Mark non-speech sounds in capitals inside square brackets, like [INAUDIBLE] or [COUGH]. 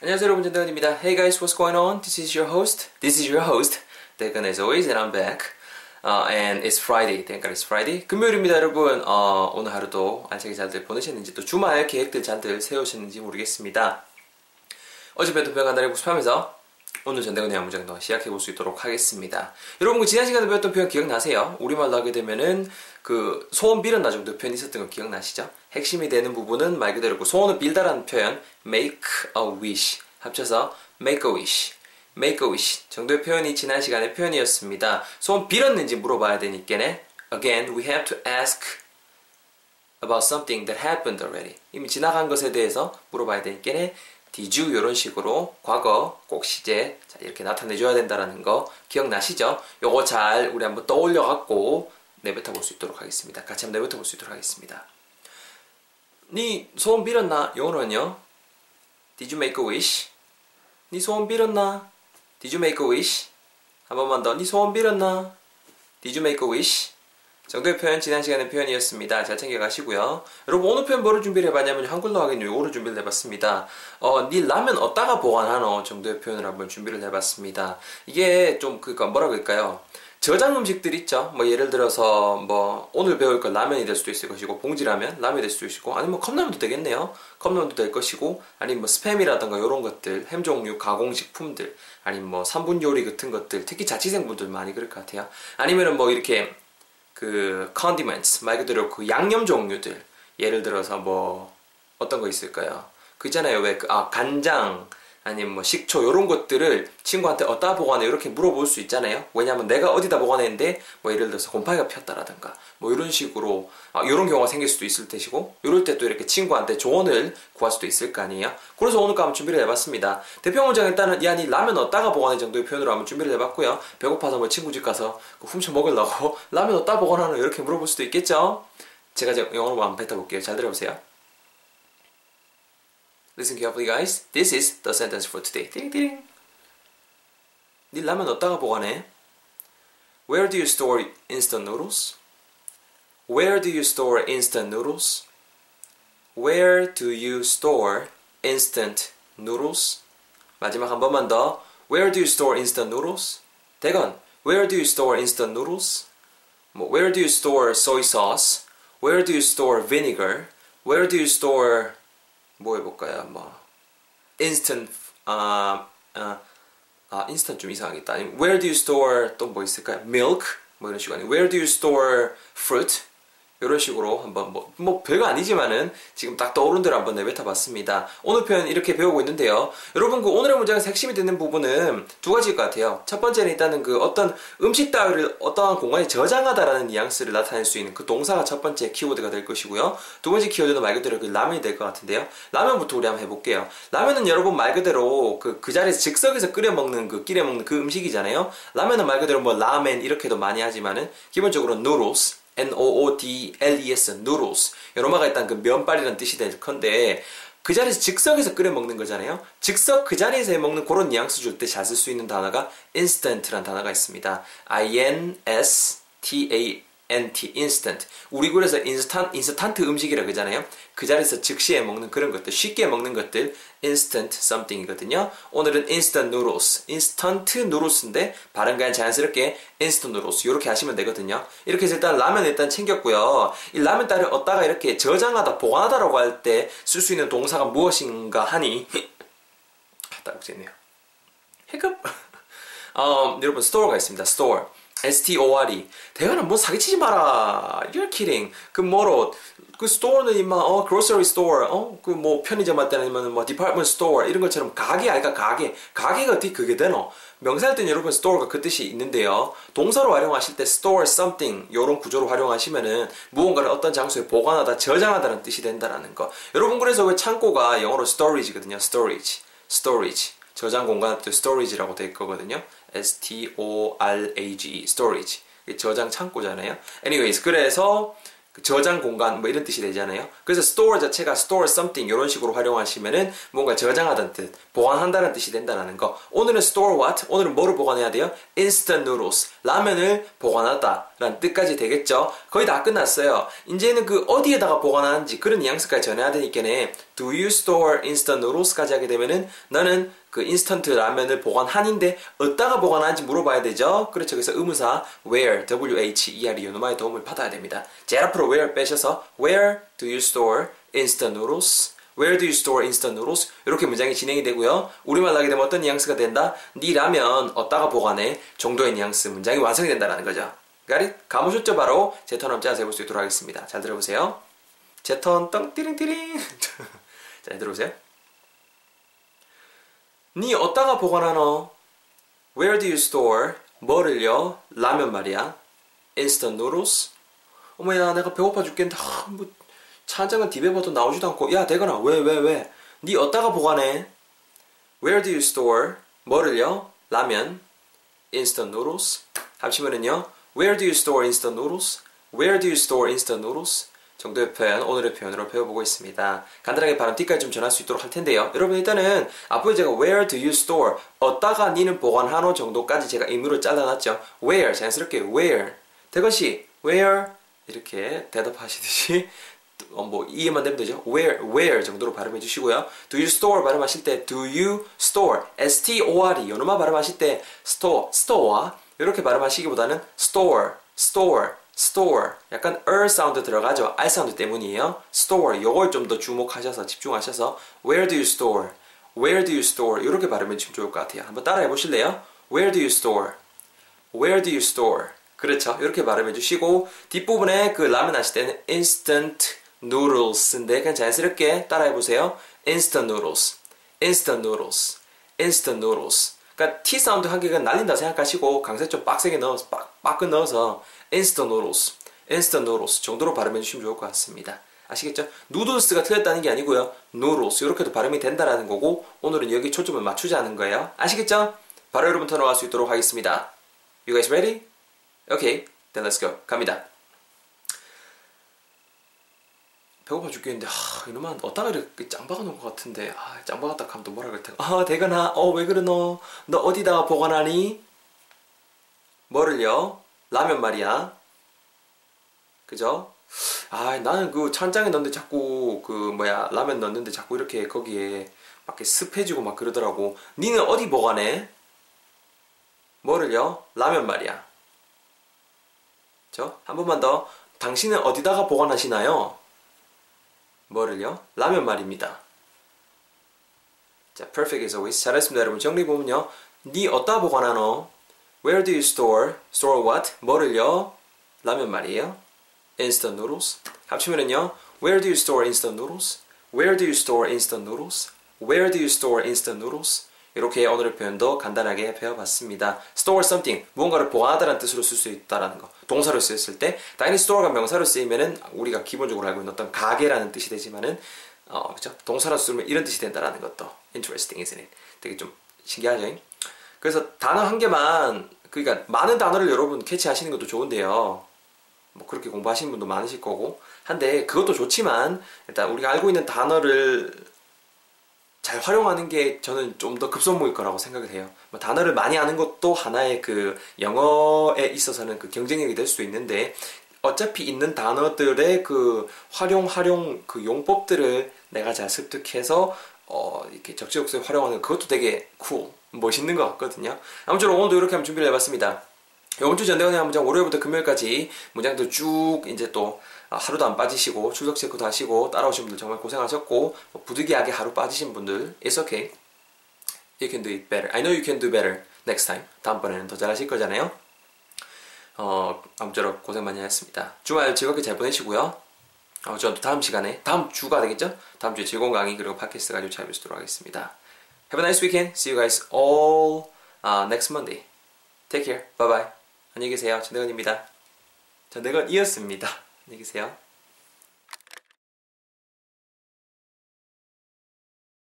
안녕하세요 여러분 전대건입니다. Hey guys, what's going on? This is your host. This is your host. 대건 as always, and I'm back. Uh, and it's Friday. God it's Friday. 금요일입니다, 여러분. 어, 오늘 하루도 알차게 잘들 보내셨는지 또 주말 계획들 잘들 세우셨는지 모르겠습니다. 배웠던 표현 간단히 복습하면서 오늘 전대건의 안무장도 시작해 볼 수 있도록 하겠습니다. 여러분 그 지난 시간에 배웠던 표현 기억나세요? 우리말로 하게 되면은 그 소원 빌었나 정도 표현 있었던 거 기억나시죠? 핵심이 되는 부분은 말 그대로 그 소원을 빌다라는 표현 make a wish 합쳐서 make a wish make a wish 정도의 표현이 지난 시간의 표현이었습니다. 소원 빌었는지 물어봐야 되니까네 again we have to ask about something that happened already 이미 지나간 것에 대해서 물어봐야 되니까네 did you 이런 식으로 과거 꼭 시제 자, 이렇게 나타내줘야 된다라는 거 기억나시죠? 요거 잘 우리 한번 떠올려 갖고 내뱉어 볼 수 있도록 하겠습니다. 같이 한번 내뱉어 볼 수 있도록 하겠습니다. 네 소원 빌었나? 영어로는요. Did you make a wish? 네 소원 빌었나? Did you make a wish? 한 번만 더. 네 소원 빌었나? Did you make a wish? 정도의 표현 지난 시간의 표현이었습니다. 잘 챙겨가시고요. 여러분 오늘 표현 뭐를 준비를 해봤냐면 한글로 하긴 요거를 준비를 해봤습니다. 어, 네 라면 어디다가 보관하노 정도의 표현을 한번 준비를 해봤습니다. 이게 좀 그니까 뭐라 그럴까요? 저장 음식들 있죠. 뭐 예를 들어서 뭐 오늘 배울 건 라면이 될 수도 있을 것이고 봉지라면 라면이 될 수도 있고 아니면 뭐 컵라면도 되겠네요. 컵라면도 될 것이고 아니면 뭐 스팸이라든가 이런 것들 햄 종류 가공식품들 아니면 뭐 3분 요리 같은 것들 특히 자취생분들 많이 그럴 것 같아요. 아니면은 뭐 이렇게 그 condiments 말 그대로 그 양념 종류들 예를 들어서 뭐 어떤 거 있을까요? 그 있잖아요 왜 그 아 간장 아니면 뭐 식초 이런 것들을 친구한테 어디다 보관해 이렇게 물어볼 수 있잖아요. 왜냐하면 내가 어디다 보관했는데 뭐 예를 들어서 곰팡이가 폈다라든가 뭐 이런 식으로 아, 이런 경우가 생길 수도 있을 테시고 이럴 때 또 이렇게 친구한테 조언을 구할 수도 있을 거 아니에요. 그래서 오늘 거 한번 준비를 해봤습니다. 대표 문장 일단은 야니 라면 어디다가 보관해 정도의 표현으로 한번 준비를 해봤고요. 배고파서 뭐 친구 집 가서 그 훔쳐 먹으려고 [LAUGHS] 라면 어디다 보관하노 이렇게 물어볼 수도 있겠죠. 제가 영어로 한번 뱉어볼게요. 잘 들어보세요. Listen carefully, guys. This is the sentence for today. 띠링띠링. 네 라면 어디다가 보관해? Where do you store instant noodles? Where do you store instant noodles? Where do you store instant noodles? 마지막 한 번만 더. Where do you store instant noodles? 대건, where do you store instant noodles? 뭐, where do you store soy sauce? Where do you store vinegar? Where do you store 뭐 해볼까요? 뭐 instant 아, 아, 아 instant 좀 이상하겠다. 아니면 where do you store 또 뭐 있을까요? milk 뭐 이런 식으로 아니면 where do you store fruit 이런 식으로 한번 뭐, 뭐 별거 아니지만은 지금 딱 떠오른 대로 한번 내뱉어 봤습니다. 오늘 표현 이렇게 배우고 있는데요. 여러분 그 오늘의 문장에서 핵심이 되는 부분은 두 가지일 것 같아요. 첫 번째는 일단은 그 어떤 음식 따위를 어떠한 공간에 저장하다라는 뉘앙스를 나타낼 수 있는 그 동사가 첫 번째 키워드가 될 것이고요. 두 번째 키워드는 말 그대로 그 라면이 될 것 같은데요. 라면부터 우리 한번 해볼게요. 라면은 여러분 말 그대로 그, 그 자리에서 즉석에서 끓여 먹는 그 끼려 먹는 그 음식이잖아요. 라면은 말 그대로 뭐 라멘 이렇게도 많이 하지만은 기본적으로 noodles N-O-O-D-L-E-S, noodles. 로마가 일단 그 면발이라는 뜻이 될 건데, 그 자리에서 즉석에서 끓여 먹는 거잖아요. 즉석 그 자리에서 해 먹는 그런 뉘앙스 줄 때 잘 쓸 수 있는 단어가 instant란 단어가 있습니다. I-N-S-T-A NT, instant. 우리 그래서 인스탄, 인스탄트 음식이라 그러잖아요. 그 자리에서 즉시에 먹는 그런 것들, 쉽게 먹는 것들, instant something이거든요. 오늘은 instant noodles, instant noodles인데, 발음 그냥 자연스럽게 instant noodles, 이렇게 하시면 되거든요. 이렇게 해서 일단 라면 일단 챙겼고요. 이 라면 따를 얻다가 이렇게 저장하다, 보관하다라고 할 때 쓸 수 있는 동사가 무엇인가 하니, [LAUGHS] 따국지네요. 해급? [LAUGHS] 어, 여러분, store가 있습니다. store. S-T-O-R-E. 대가는 뭐 사기치지 마라. You're kidding. 그 뭐로, 그 스토어는 임마, 어, grocery store, 어, 그 뭐 편의점 할 때는 아니면 뭐 department store, 이런 것처럼 가게 아니까 가게. 가게가 어떻게 그게 되노? 명사할 때는 여러분 store가 그 뜻이 있는데요. 동사로 활용하실 때 store something, 요런 구조로 활용하시면은 무언가를 어떤 장소에 보관하다, 저장하다는 뜻이 된다라는 거. 여러분 그래서 왜 창고가 영어로 storage거든요. storage. storage. 저장 공간 또 storage라고 돼 있거든요. S-T-O-R-A-G-E, storage. 저장 창고잖아요. anyways, 그래서 저장 공간 뭐 이런 뜻이 되잖아요. 그래서 store 자체가 store something 이런 식으로 활용하시면은 뭔가 저장하다는 뜻, 보관한다는 뜻이 된다는 거. 오늘은 store what? 오늘은 뭐를 보관해야 돼요? instant noodles. 라면을 보관하다. 라는 뜻까지 되겠죠. 거의 다 끝났어요. 이제는 그 어디에다가 보관하는지 그런 뉘앙스까지 전해야 되니까네. Do you store instant noodles까지 하게 되면은 너는 그 인스턴트 라면을 보관하는데 어디다가 보관하는지 물어봐야 되죠. 그렇죠. 그래서 의무사 where, w-h-e-r-e 요노마의 도움을 받아야 됩니다. 제일 앞으로 where 빼셔서 where do you store instant noodles? Where do you store instant noodles? 이렇게 문장이 진행이 되고요. 우리말 하게 되면 어떤 뉘앙스가 된다? 네 라면 어디다가 보관해? 정도의 뉘앙스 문장이 완성이 된다는 거죠. 가리? 감으셨죠 바로? 제턴 한번 해볼 수 있도록 하겠습니다. 잘 들어보세요. 제턴땅 띠링띠링 [LAUGHS] 자 들어보세요. 니 어디다가 보관하노? Where do you store? 뭐를요? 라면 말이야. Instant noodles? 어머야 내가 배고파 죽겠는데 아, 뭐, 차 한 잔은 디베버도 나오지도 않고 야 대건아 왜 왜 왜? 니 어디다가 보관해? Where do you store? 뭐를요? 라면. Instant noodles. 합치면은요. Where do you store instant noodles? Where do you store instant noodles? 정도의 표현, 오늘의 표현으로 배워보고 있습니다. 간단하게 발음 D까지 좀 전할 수 있도록 할 텐데요. 여러분 일단은 앞으로 제가 Where do you store? 어디다가 니는 보관하노 정도까지 제가 의무로 잘라놨죠. Where, 자연스럽게 Where. 대건씨, Where? 이렇게 대답하시듯이 어, 뭐 이해만 되면 되죠. Where, where 정도로 발음해 주시고요. Do you store 발음하실 때 Do you store, S-T-O-R-E 요놈아 발음하실 때 store, store 이렇게 발음하시기보다는 store, store, store 약간 er 사운드 들어가죠. r 사운드 때문이에요. store 요걸 좀 더 주목하셔서 집중하셔서 Where do you store? Where do you store? 이렇게 발음해 주시면 좋을 것 같아요. 한번 따라해 보실래요? Where do you store? Where do you store? 그렇죠. 이렇게 발음해 주시고 뒷부분에 그 라면 하실 때는 instant noodles인데 그냥 자연스럽게 따라해 보세요. instant noodles, instant noodles, instant noodles. 그러니까 T 사운드 한 개가 날린다 생각하시고 강세 좀 빡세게 넣어서 빡, 빡 넣어서 instant noodles, instant noodles 정도로 발음해 주시면 좋을 것 같습니다. 아시겠죠? 누들스가 틀렸다는 게 아니고요. noodles 이렇게도 발음이 된다라는 거고 오늘은 여기 초점을 맞추자는 거예요. 아시겠죠? 바로 여러분 터널 할 수 있도록 하겠습니다. You guys ready? Okay, then let's go. 갑니다. 배고파 죽겠는데 아, 이놈아 어디다가 이렇게 짱박아 놓은 것 같은데. 아, 짱박았다 하면 또 뭐라 그럴 테가 아 대건아 어 왜 그러노? 너 어디다가 보관하니? 뭐를요? 라면 말이야. 그죠? 아 나는 그 찬장에 넣는데 자꾸 그 뭐야 라면 넣는데 자꾸 이렇게 거기에 막 이렇게 습해지고 막 그러더라고. 니는 어디 보관해? 뭐를요? 라면 말이야. 저 한 번만 더. 당신은 어디다가 보관하시나요 뭐를요? 라면 말입니다. 자, perfect as always. 잘했습니다, 여러분. 정리 보면요. 니 어디다 보관하노? Where do you store? Store what? 뭐를요? 라면 말이에요. Instant noodles. 합치면은요. Where do you store instant noodles? Where do you store instant noodles? Where do you store instant noodles? 이렇게 오늘의 표현도 간단하게 배워봤습니다. store something, 무언가를 보관하다라는 뜻으로 쓸 수 있다라는 거. 동사로 쓰였을 때, 당연히 store가 명사로 쓰이면은 우리가 기본적으로 알고 있는 어떤 가게라는 뜻이 되지만은, 어, 그죠? 동사로 쓰면 이런 뜻이 된다라는 것도 interesting, isn't it? 되게 좀 신기하죠? 그래서 단어 한 개만, 그러니까 많은 단어를 여러분 캐치하시는 것도 좋은데요. 뭐 그렇게 공부하시는 분도 많으실 거고 한데 그것도 좋지만 일단 우리가 알고 있는 단어를 잘 활용하는 게 저는 좀 더 급선무일 거라고 생각을 해요. 뭐 단어를 많이 아는 것도 하나의 그 영어에 있어서는 그 경쟁력이 될수 있는데 어차피 있는 단어들의 그 활용 활용 그 용법들을 내가 잘 습득해서 어 이렇게 적재적소에 활용하는 그것도 되게 쿨 멋있는 것 같거든요. 아무쪼록 오늘도 이렇게 한번 준비를 해봤습니다. 이번 주 전대원의 문장 월요일부터 금요일까지 문장도 쭉 이제 또 아, 하루도 안 빠지시고 출석 체크도 하시고 따라오신 분들 정말 고생하셨고 뭐 부득이하게 하루 빠지신 분들 it's okay. You can do it better. I know you can do better next time. 다음번에는 더 잘하실 거잖아요. 어, 아무쪼록 고생 많이 하셨습니다. 주말 즐겁게 잘 보내시고요. 어, 저는 또 다음 시간에 다음 주가 되겠죠? 다음 주에 즐거운 강의 그리고 팟캐스트 가지고 찾아뵙도록 하겠습니다. Have a nice weekend. See you guys all uh, next Monday. Take care. Bye bye. 안녕히 계세요. 전대건입니다. 전대건이었습니다. 안녕히 계세요.